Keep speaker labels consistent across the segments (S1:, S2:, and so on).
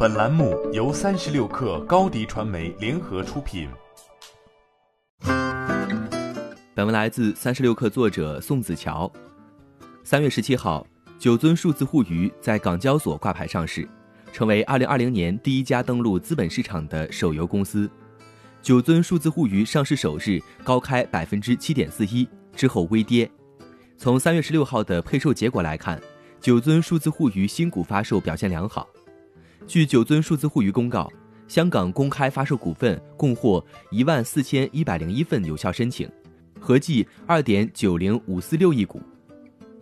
S1: 本栏目由三十六氪高低传媒联合出品。
S2: 本文来自三十六氪作者宋子乔。三月十七号，九尊数字互娱在港交所挂牌上市，成为二零二零年第一家登陆资本市场的手游公司。九尊数字互娱上市首日高开百分之七点四一，之后微跌。从三月十六号的配售结果来看，九尊数字互娱新股发售表现良好。据九尊数字互娱公告，香港公开发售股份共获一万四千一百零一份有效申请，合计二点九零五四六亿股，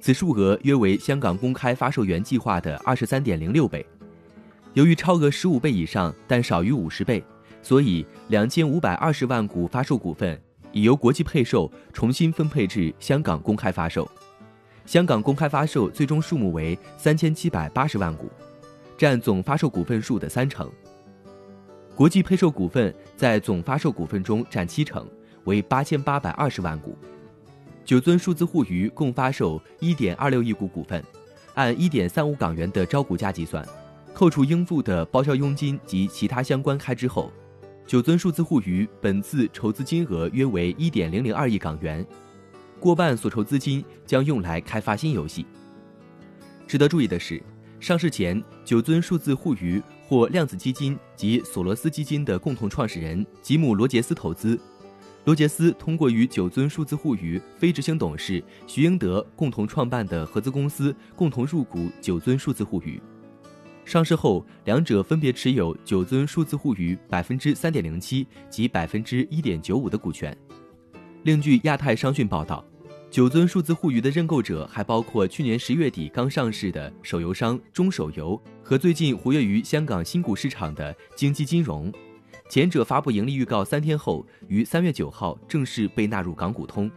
S2: 此数额约为香港公开发售原计划的二十三点零六倍。由于超额十五倍以上但少于五十倍，所以两千五百二十万股发售股份已由国际配售重新分配至香港公开发售。香港公开发售最终数目为三千七百八十万股，占总发售股份数的三成。国际配售股份在总发售股份中占七成，为八千八百二十万股。九尊数字互娱共发售一点二六亿股股份，按一点三五港元的招股价计算，扣除应付的包销佣金及其他相关开支后，九尊数字互娱本次筹资金额约为一点零零二亿港元。过半所筹资金将用来开发新游戏。值得注意的是，上市前九尊数字互娱获量子基金及索罗斯基金的共同创始人吉姆·罗杰斯投资。罗杰斯通过与九尊数字互娱非执行董事徐英德共同创办的合资公司共同入股九尊数字互娱。上市后，两者分别持有九尊数字互娱百分之三点零七及百分之一点九五的股权。另据亚太商讯报道，九尊数字互娱的认购者还包括去年十月底刚上市的手游商中手游和最近活跃于香港新股市场的京基金融。前者发布盈利预告三天后，于三月九号正式被纳入港股通。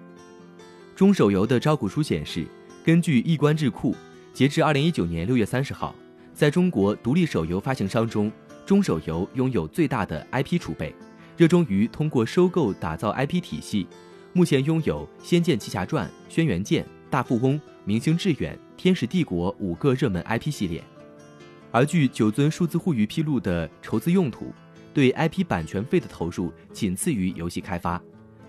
S2: 中手游的招股书显示，根据易观智库，截至二零一九年六月三十号，在中国独立手游发行商中，中手游拥有最大的 IP 储备，热衷于通过收购打造 IP 体系。目前拥有《仙剑奇侠传》《轩辕剑》《大富翁》《明星志远》《天使帝国》五个热门 IP 系列，而据九尊数字互娱披露的筹资用途，对 IP 版权费的投入仅次于游戏开发。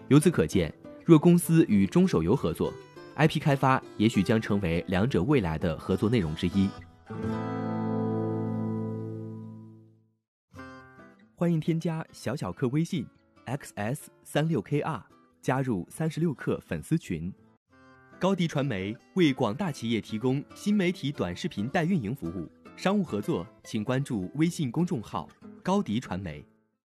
S2: 由此可见，若公司与中手游合作，IP 开发也许将成为两者未来的合作内容之一。欢迎添加小小客微信：xs 三六 kr。加入三十六氪粉丝群，高迪传媒为广大企业提供新媒体短视频代运营服务，商务合作请关注微信公众号高迪传媒。